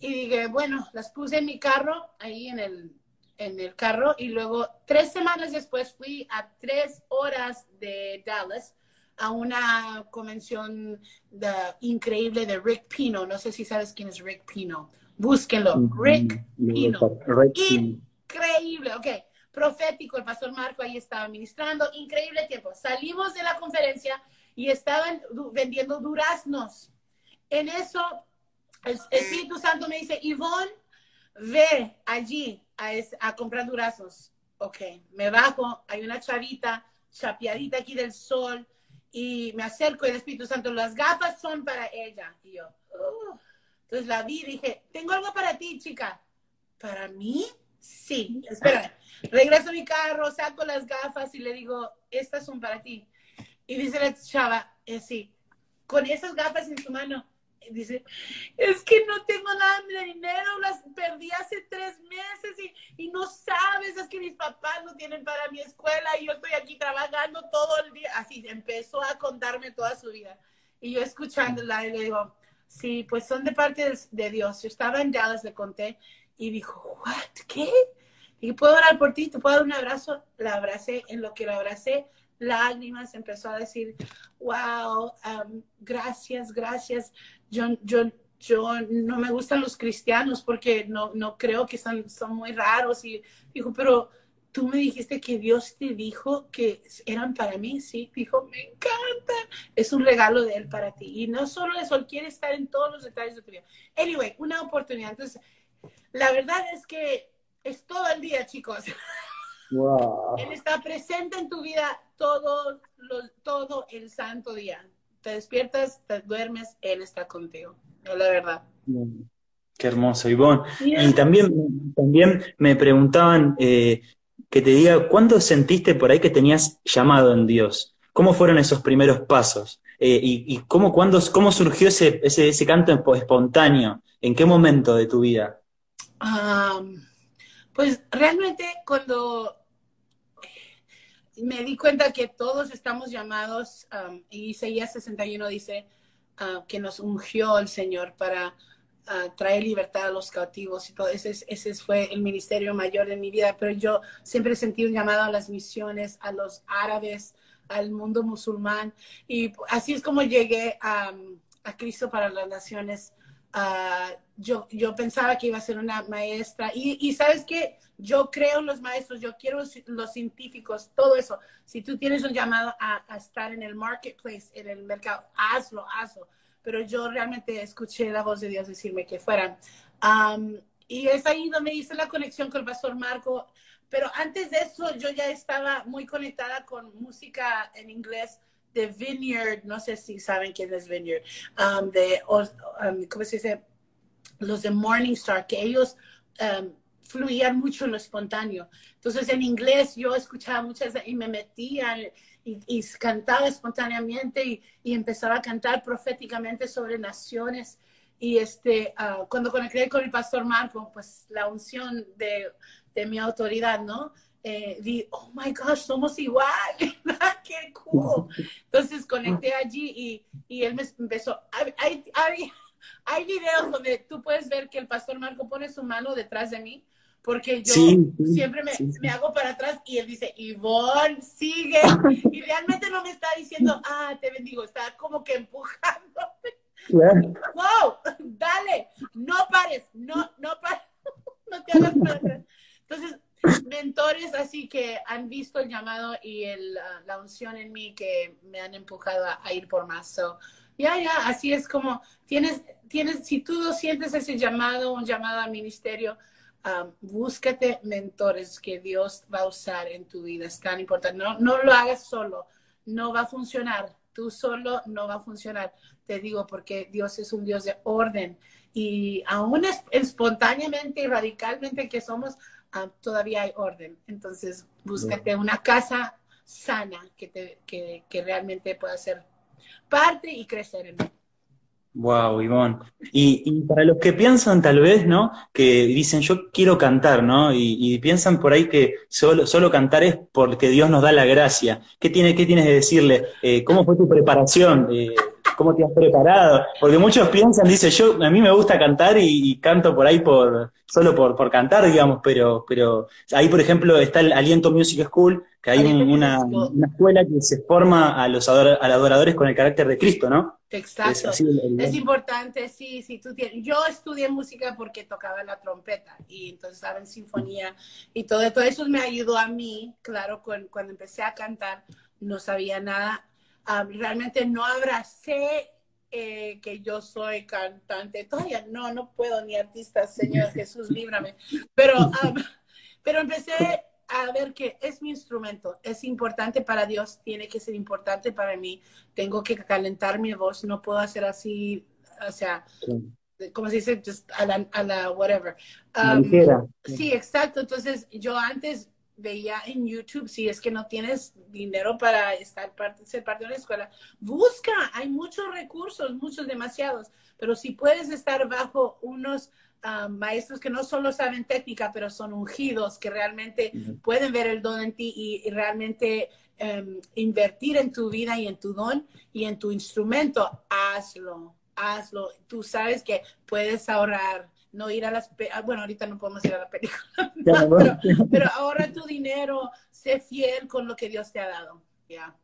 Y dije, bueno, las puse en mi carro, ahí en el, en el carro, y luego tres semanas después fui a tres horas de Dallas a una convención de, increíble de Rick Pino. No sé si sabes quién es Rick Pino. Búsquenlo. Rick Pino. Increíble, ok profético, el pastor Marco ahí estaba ministrando, increíble tiempo. Salimos de la conferencia y estaban vendiendo duraznos. En eso, el Espíritu Santo me dice, Ivonne, ve allí a, a comprar duraznos. Ok, me bajo, hay una chavita chapeadita aquí del sol y me acerco y el Espíritu Santo, las gafas son para ella. Y yo, oh". entonces la vi y dije, tengo algo para ti, chica. ¿Para mí? Sí, espera. Regreso a mi carro, saco las gafas y le digo, estas son para ti. Y dice la chava, eh, sí, con esas gafas en su mano. dice, es que no tengo nada de dinero, las perdí hace tres meses y, y, no sabes, es que mis papás no tienen para mi escuela y yo estoy aquí trabajando todo el día. Así empezó a contarme toda su vida. Y yo escuchándola y le digo, Sí, pues son de parte de, de Dios. Yo estaba en Dallas, le conté, y dijo, ¿what? ¿Qué? Y puedo orar por ti, te puedo dar un abrazo. La abracé, en lo que la abracé, lágrimas, empezó a decir, wow, um, gracias, gracias. Yo, yo, yo no me gustan los cristianos porque no, no creo que son, son muy raros. Y dijo, pero tú me dijiste que Dios te dijo que eran para mí, sí, dijo, me encanta, es un regalo de Él para ti. Y no solo eso, Él quiere estar en todos los detalles de tu vida. Anyway, una oportunidad. Entonces, la verdad es que es todo el día, chicos. Él está presente en tu vida todo, todo el santo día. Te despiertas, te duermes, Él está contigo. Es la verdad. Qué hermoso, Ivonne. Y también, también me preguntaban eh, que te diga, ¿cuándo sentiste por ahí que tenías llamado en Dios? ¿Cómo fueron esos primeros pasos? Eh, y, cómo, cuándo, cómo surgió ese, ese, ese, canto espontáneo? ¿En qué momento de tu vida? Pues realmente cuando me di cuenta que todos estamos llamados, y Isaías 61 dice ah, que nos ungió el Señor para ah, traer libertad a los cautivos y todo. Ese, ese fue el ministerio mayor de mi vida, pero yo siempre sentí un llamado a las misiones, a los árabes, al mundo musulmán, y así es como llegué a, a Cristo para las Naciones. Uh, yo, yo pensaba que iba a ser una maestra y, y sabes que yo creo en los maestros, yo quiero los científicos, todo eso. Si tú tienes un llamado a, estar en el marketplace, en el mercado, hazlo, hazlo. Pero yo realmente escuché la voz de Dios decirme que fuera. y es ahí donde hice la conexión con el pastor Marco. Pero antes de eso, yo ya estaba muy conectada con música en inglés de Vineyard, no sé si saben quién es Vineyard, de, ¿cómo se dice? Los de Morningstar, que ellos fluían mucho en lo espontáneo. Entonces en inglés yo escuchaba muchas y me metía y, cantaba espontáneamente y, empezaba a cantar proféticamente sobre naciones. Y este, uh, cuando conecté con el pastor Marco, pues la unción de, de mi autoridad, ¿no? Eh, vi, oh my gosh, somos igual, qué cool. Entonces conecté allí y, y él me empezó, hay, hay, hay videos donde tú puedes ver que el pastor Marco pone su mano detrás de mí porque yo siempre me, me, hago para atrás y él dice, Ivonne, sigue. y realmente no me está diciendo, ah, te bendigo, está como que empujando. Wow, dale, no pares, no, no pares, no te hagas para atrás. Entonces, mentores así que han visto el llamado y el, la unción en mí que me han empujado a, ir por más. So, ya, ya, así es como tienes, tienes, si tú sientes ese llamado, un llamado al ministerio, búscate mentores que Dios va a usar en tu vida. Es tan importante. No, no lo hagas solo. No va a funcionar. Tú solo no va a funcionar. Te digo porque Dios es un Dios de orden. Y aún espontáneamente y radicalmente que somos, todavía hay orden. Entonces, búscate una casa sana que, te, que, que realmente pueda ser parte y crecer en Wow, Ivonne. Y, para los que piensan tal vez, ¿no? Que dicen, yo quiero cantar, ¿no? Y, piensan por ahí que solo, solo cantar es porque Dios nos da la gracia. ¿Qué, tiene, qué tienes de decirle? Eh, ¿Cómo fue tu preparación? Eh, ¿Cómo te has preparado? Porque muchos piensan, dice, yo, a mí me gusta cantar y, canto por ahí por, solo por, por cantar, digamos, pero, pero ahí, por ejemplo, está el Aliento Music School, que hay una, una, escuela que se forma a los adoradores con el carácter de Cristo, ¿no? Exacto. Es, importante, sí, sí, tú tienes. Yo estudié música porque tocaba la trompeta y entonces estaba en sinfonía y todo, todo eso me ayudó a mí, claro, cuando empecé a cantar no sabía nada, ah, realmente no abracé eh, que yo soy cantante, todavía no, no puedo ni artista, Señor Jesús, líbrame, pero, ah, pero empecé a ver que es mi instrumento, es importante para Dios, tiene que ser importante para mí, tengo que calentar mi voz, no puedo hacer así, o sea, como se dice, Just a, la, a la whatever. Um, sí, exacto, entonces yo antes veía en YouTube, si es que no tienes dinero para estar parte, ser parte de una escuela, busca, hay muchos recursos, muchos demasiados, pero si puedes estar bajo unos maestros que no solo saben técnica, pero son ungidos, que realmente pueden ver el don en ti y, realmente em, invertir en tu vida y en tu don y en tu instrumento, hazlo, hazlo. Tú sabes que puedes ahorrar, no ir a las, ah, bueno, ahorita no podemos ir a la película, pero, ahorra tu dinero, sé fiel con lo que Dios te ha dado. Ya.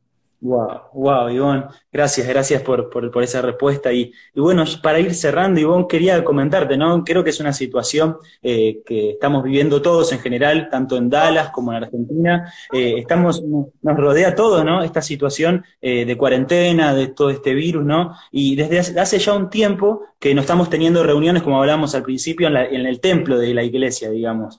Wow, wow, Ivonne, gracias, gracias por, por, esa respuesta. Y, bueno, para ir cerrando, Ivonne, quería comentarte, ¿no? Creo que es una situación eh, que estamos viviendo todos en general, tanto en Dallas como en Argentina. Eh, estamos, nos rodea a todos, ¿no? Esta situación eh, de cuarentena, de todo este virus, ¿no? Y desde hace ya un tiempo que no estamos teniendo reuniones, como hablábamos al principio, en, en el templo de la iglesia, digamos.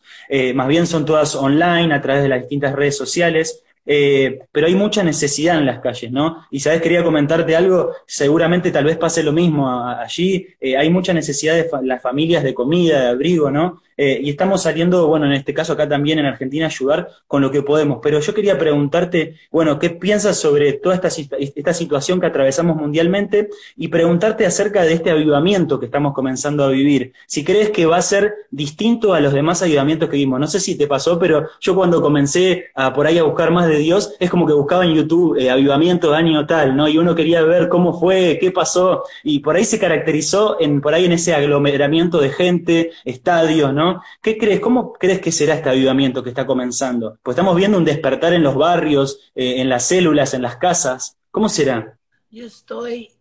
más bien son todas online, a través de las distintas redes sociales. Eh, pero hay mucha necesidad en las calles, ¿no? Y sabes, quería comentarte algo, seguramente tal vez pase lo mismo allí, eh, hay mucha necesidad de las familias de comida, de abrigo, ¿no? Eh, y estamos saliendo, bueno, en este caso acá también en Argentina, ayudar con lo que podemos. Pero yo quería preguntarte, bueno, ¿qué piensas sobre toda esta, esta situación que atravesamos mundialmente? Y preguntarte acerca de este avivamiento que estamos comenzando a vivir. Si crees que va a ser distinto a los demás avivamientos que vimos. No sé si te pasó, pero yo cuando comencé a por ahí a buscar más de Dios, es como que buscaba en YouTube eh, avivamiento año tal, ¿no? Y uno quería ver cómo fue, qué pasó. Y por ahí se caracterizó en, por ahí en ese aglomeramiento de gente, estadios, ¿no? ¿Qué crees? ¿Cómo crees que será este avivamiento que está comenzando? Pues estamos viendo un despertar en los barrios, eh, en las células, en las casas. ¿Cómo será? Yo estoy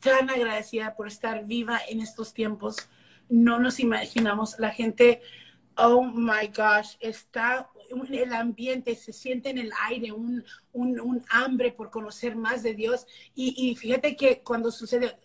tan agradecida por estar viva en estos tiempos. No nos imaginamos la gente, oh my gosh, está el ambiente, se siente en el aire un, hambre por conocer más de Dios. Y, y fíjate que cuando sucede,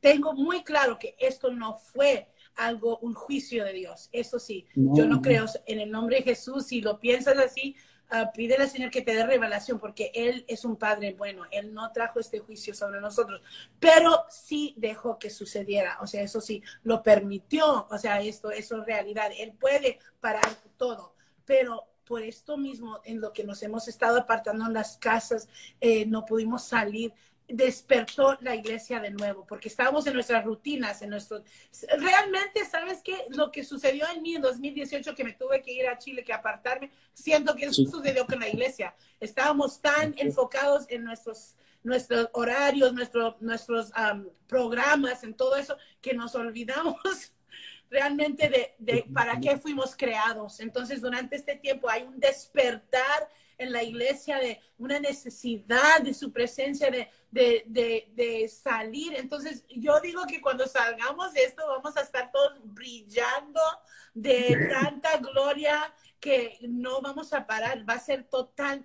tengo muy claro que esto no fue algo, un juicio de Dios. Eso sí, yo no creo en el nombre de Jesús, si lo piensas así, uh, pídele al Señor que te dé revelación, porque Él es un Padre bueno, Él no trajo este juicio sobre nosotros, pero sí dejó que sucediera, o sea, eso sí, lo permitió, o sea, esto, eso es realidad, Él puede parar todo, pero por esto mismo, en lo que nos hemos estado apartando en las casas, eh, no pudimos salir, despertó la iglesia de nuevo, porque estábamos en nuestras rutinas, en nuestro... Realmente, ¿sabes qué? Lo que sucedió en mí en 2018, que me tuve que ir a Chile, que apartarme, siento que eso sucedió con la iglesia. Estábamos tan enfocados en nuestros nuestros horarios, nuestro, nuestros programas, en todo eso, que nos olvidamos realmente de, de para qué fuimos creados. Entonces, durante este tiempo hay un despertar en la iglesia de una necesidad de su presencia, de, de, de, salir. Entonces, yo digo que cuando salgamos de esto vamos a estar todos brillando de tanta gloria que no vamos a parar. Va a ser total,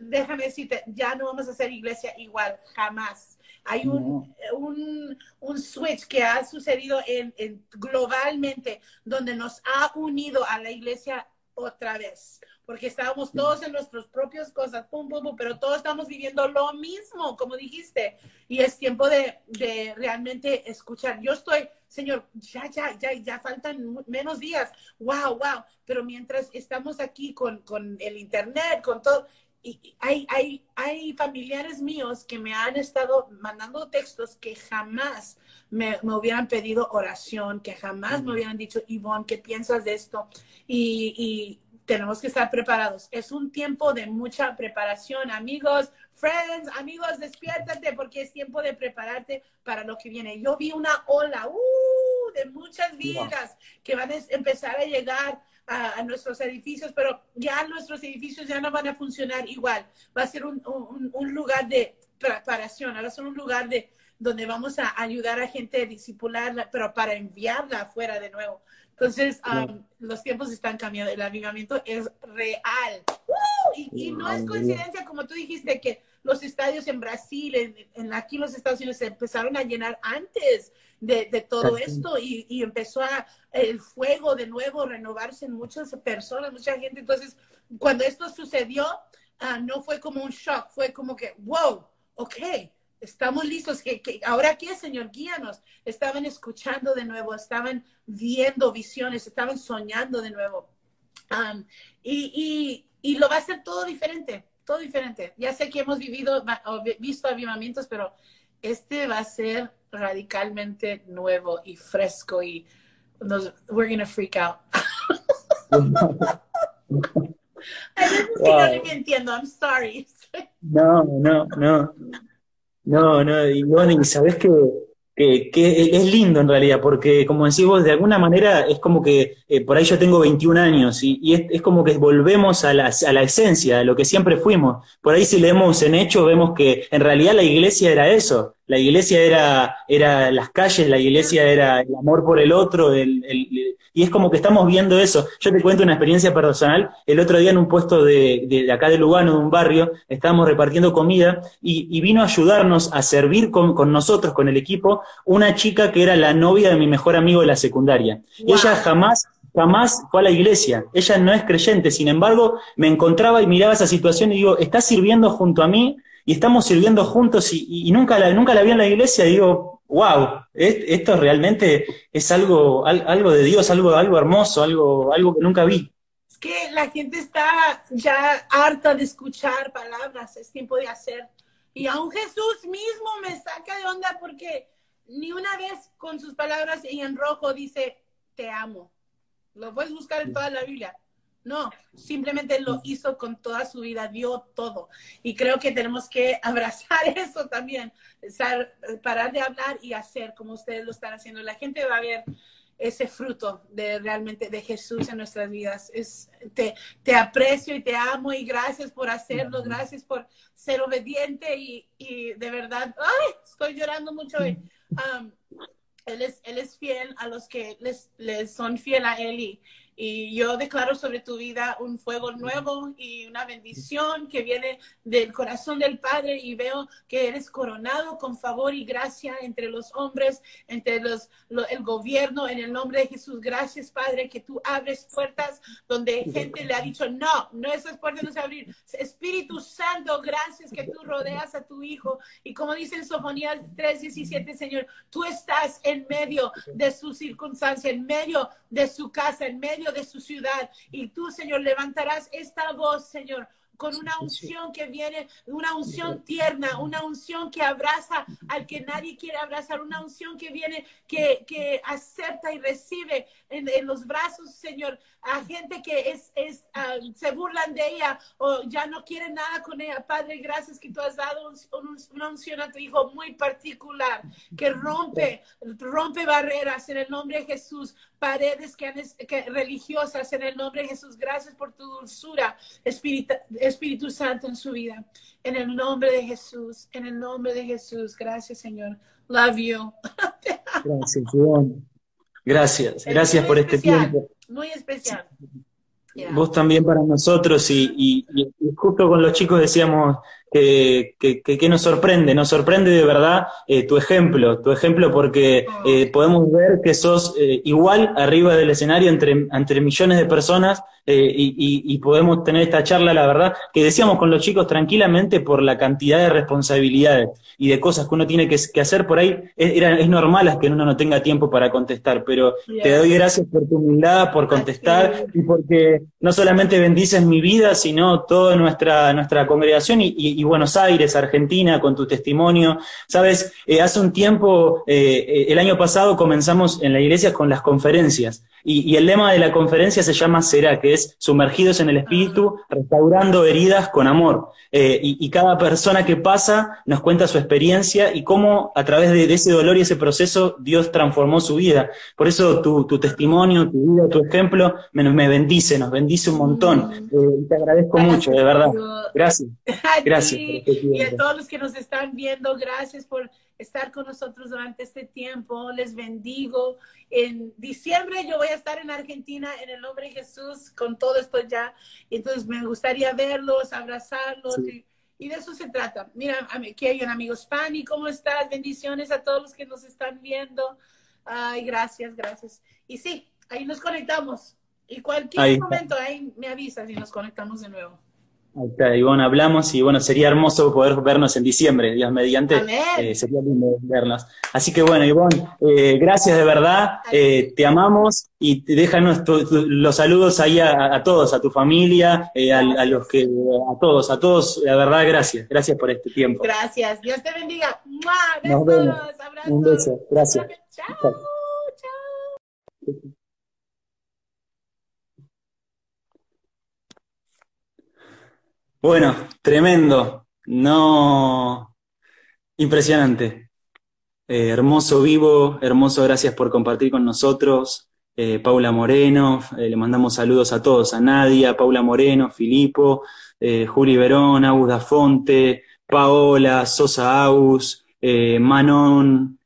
déjame decirte, ya no vamos a hacer iglesia igual, jamás. Hay un, un, un switch que ha sucedido en, en, globalmente, donde nos ha unido a la iglesia otra vez porque estábamos todos en nuestras propias cosas, pum, pum, pum, pero todos estamos viviendo lo mismo, como dijiste, y es tiempo de, de realmente escuchar. Yo estoy, Señor, ya, ya, ya, ya faltan menos días, wow, wow, pero mientras estamos aquí con, con el Internet, con todo, y hay, hay, hay familiares míos que me han estado mandando textos que jamás me, me hubieran pedido oración, que jamás me hubieran dicho, Ivonne, ¿qué piensas de esto? Y, y tenemos que estar preparados. Es un tiempo de mucha preparación, amigos, friends, amigos, despiértate porque es tiempo de prepararte para lo que viene. Yo vi una ola uh, de muchas vidas que van a empezar a llegar a, nuestros edificios, pero ya nuestros edificios ya no van a funcionar igual. Va a ser un, un, lugar de preparación, va a ser un lugar de donde vamos a ayudar a gente a disipularla, pero para enviarla afuera de nuevo. Entonces, los tiempos están cambiando, el avivamiento es real. Y, no es coincidencia, como tú dijiste, que los estadios en Brasil, en, aquí los Estados Unidos, se empezaron a llenar antes de, todo esto y, empezó a, el fuego de nuevo renovarse en muchas personas, mucha gente. Entonces, cuando esto sucedió, ah, no fue como un shock, fue como que, wow, ok, estamos listos. que ahora qué, Señor? Guíanos. Estaban escuchando de nuevo, estaban viendo visiones, estaban soñando de nuevo. y, y, lo va a hacer todo diferente, todo diferente. Ya sé que hemos vivido, visto avivamientos, pero este va a ser radicalmente nuevo y fresco y nos, we're gonna freak out. A veces wow. que no me entiendo, I'm sorry. No, no, no. No, no, y bueno, y sabes que que, es lindo en realidad, porque como decís vos, de alguna manera es como que eh, por ahí yo tengo 21 años y, es, como que volvemos a la, a la esencia, a lo que siempre fuimos. Por ahí si leemos en hecho vemos que en realidad la iglesia era eso, la iglesia era, era las calles, la iglesia era el amor por el otro, el, y es como que estamos viendo eso. Yo te cuento una experiencia personal. El otro día en un puesto de, de acá de Lugano, de un barrio, estábamos repartiendo comida y, vino a ayudarnos a servir con, con, nosotros, con el equipo, una chica que era la novia de mi mejor amigo de la secundaria. Y ella jamás jamás fue a la iglesia. Ella no es creyente, sin embargo, me encontraba y miraba esa situación y digo, está sirviendo junto a mí y estamos sirviendo juntos y, nunca, la, nunca la vi en la iglesia y digo, wow, esto realmente es algo, algo de Dios, algo, algo hermoso, algo, algo que nunca vi. Es que la gente está ya harta de escuchar palabras, es tiempo de hacer. Y aún Jesús mismo me saca de onda porque ni una vez con sus palabras y en rojo dice, te amo. Lo puedes buscar en toda la Biblia. No, simplemente lo hizo con toda su vida, dio todo. Y creo que tenemos que abrazar eso también, parar de hablar y hacer como ustedes lo están haciendo. La gente va a ver ese fruto de realmente de Jesús en nuestras vidas. Es, te, te aprecio y te amo y gracias por hacerlo, gracias por ser obediente y, y de verdad, ay, estoy llorando mucho hoy. Um, él, es, él es fiel a los que les, les son fiel a él y, y yo declaro sobre tu vida un fuego nuevo y una bendición que viene del corazón del Padre y veo que eres coronado con favor y gracia entre los hombres, entre los, el gobierno, en el nombre de Jesús. Gracias, Padre, que tú abres puertas donde gente le ha dicho, no, no esas puertas no se abrir. Espíritu Santo, gracias que tú rodeas a tu Hijo. Y como dice en Sofonías 3:17, Señor, tú estás en medio de su circunstancia, en medio de su casa, en medio de su ciudad. Y tú, Señor, levantarás esta voz, Señor, con una unción que viene, una unción tierna, una unción que abraza al que nadie quiere abrazar, una unción que viene, que, que acepta y recibe en, en, los brazos, Señor, a gente que es, es ah, se burlan de ella o ya no quieren nada con ella. Padre, gracias que tú has dado una unción a tu hijo muy particular, que rompe, rompe barreras en el nombre de Jesús, paredes que, han, que religiosas en el nombre de Jesús. Gracias por tu dulzura, Espíritu, Espíritu Santo en su vida. En el nombre de Jesús, en el nombre de Jesús. Gracias, Señor. Love you. Gracias, Juan. Gracias, gracias por este tiempo. Muy especial. Vos también para nosotros y, justo con los chicos decíamos que, que, nos sorprende, nos sorprende de verdad eh, tu ejemplo, tu ejemplo porque eh, podemos ver que sos eh, igual arriba del escenario entre, entre millones de personas y, y, podemos tener esta charla, la verdad, que decíamos con los chicos tranquilamente por la cantidad de responsabilidades y de cosas que uno tiene que, hacer por ahí, es, es normal que uno no tenga tiempo para contestar, pero te doy gracias por tu humildad, por contestar y porque no solamente bendices mi vida, sino toda nuestra, nuestra congregación y, Buenos Aires, Argentina, con tu testimonio. Sabes, eh, hace un tiempo, eh, el año pasado comenzamos en la iglesia con las conferencias. Y, el lema de la conferencia se llama Será, que es sumergidos en el espíritu, restaurando heridas con amor. Eh, y, cada persona que pasa nos cuenta su experiencia y cómo a través de, ese dolor y ese proceso Dios transformó su vida. Por eso tu, testimonio, tu vida, tu ejemplo me, bendice, nos bendice un montón. Eh, te agradezco mucho, de verdad. Gracias. Gracias. Y a todos los que nos están viendo, gracias por estar con nosotros durante este tiempo. Les bendigo. En diciembre yo voy a estar en Argentina en el nombre de Jesús con todo esto ya. Entonces me gustaría verlos, abrazarlos. Y, de eso se trata. Mira, aquí hay un amigo Spani, ¿cómo estás? Bendiciones a todos los que nos están viendo. Ay, gracias, gracias. Y sí, ahí nos conectamos. Y cualquier momento ahí me avisas y nos conectamos de nuevo. Ahí está, Ivonne, hablamos y bueno, sería hermoso poder vernos en diciembre, Dios mediante, eh, sería lindo vernos. Así que bueno, Ivonne, eh, gracias de verdad, eh, te amamos y déjanos los saludos ahí a, todos, a tu familia, a, los que, a todos, a todos, la verdad, gracias, gracias por este tiempo. Gracias, Dios te bendiga. Besos, abrazos. Un beso, gracias. chao. chao. Bueno, tremendo. No. Impresionante. Eh, hermoso vivo, hermoso, gracias por compartir con nosotros. Eh, Paula Moreno, eh, le mandamos saludos a todos, a Nadia, Paula Moreno, Filipo, Juli Verón, Agus da Fonte, Paola, Sosa Agus, Manon,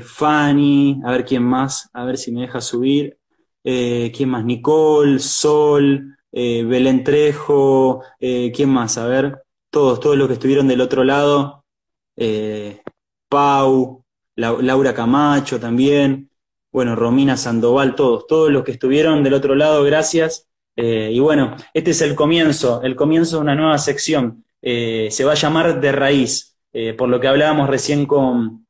Fanny, a ver quién más, a ver si me deja subir. ¿Quién más? Nicole, Sol, Belén Trejo, ¿quién más? A ver, todos, todos los que estuvieron del otro lado. Pau, Laura Camacho también, bueno, Romina Sandoval, todos, todos los que estuvieron del otro lado, gracias. Eh, y bueno, este es el comienzo, el comienzo de una nueva sección. Eh, se va a llamar De Raíz, eh, por lo que hablábamos recién con,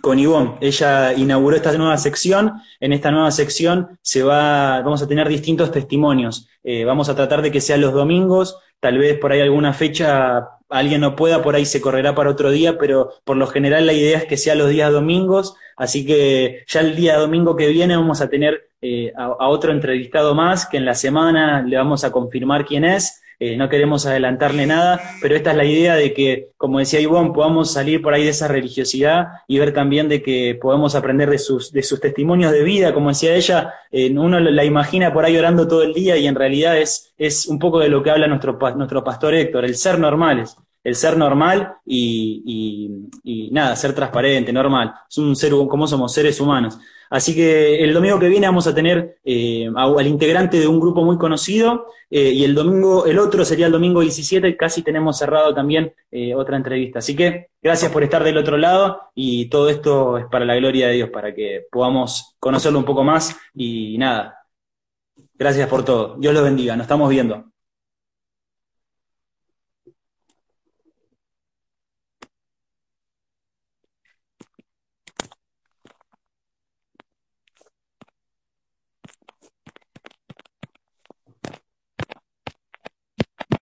con Ivonne. Ella inauguró esta nueva sección. En esta nueva sección se va, vamos a tener distintos testimonios. vamos a tratar de que sean los domingos, tal vez por ahí alguna fecha alguien no pueda, por ahí se correrá para otro día, pero por lo general la idea es que sea los días domingos, así que ya el día domingo que viene vamos a tener eh, a, otro entrevistado más, que en la semana le vamos a confirmar quién es, eh, no queremos adelantarle nada, pero esta es la idea de que, como decía Ivonne, podamos salir por ahí de esa religiosidad y ver también de que podemos aprender de sus, de sus testimonios de vida, como decía ella, eh, uno la imagina por ahí orando todo el día y en realidad es, es un poco de lo que habla nuestro, nuestro pastor Héctor, el ser normales el ser normal y, nada, ser transparente, normal. Es un ser, como somos seres humanos. Así que el domingo que viene vamos a tener eh, al integrante de un grupo muy conocido eh, y el domingo, el otro sería el domingo 17, casi tenemos cerrado también eh, otra entrevista. Así que gracias por estar del otro lado y todo esto es para la gloria de Dios, para que podamos conocerlo un poco más y nada. Gracias por todo. Dios lo bendiga. Nos estamos viendo.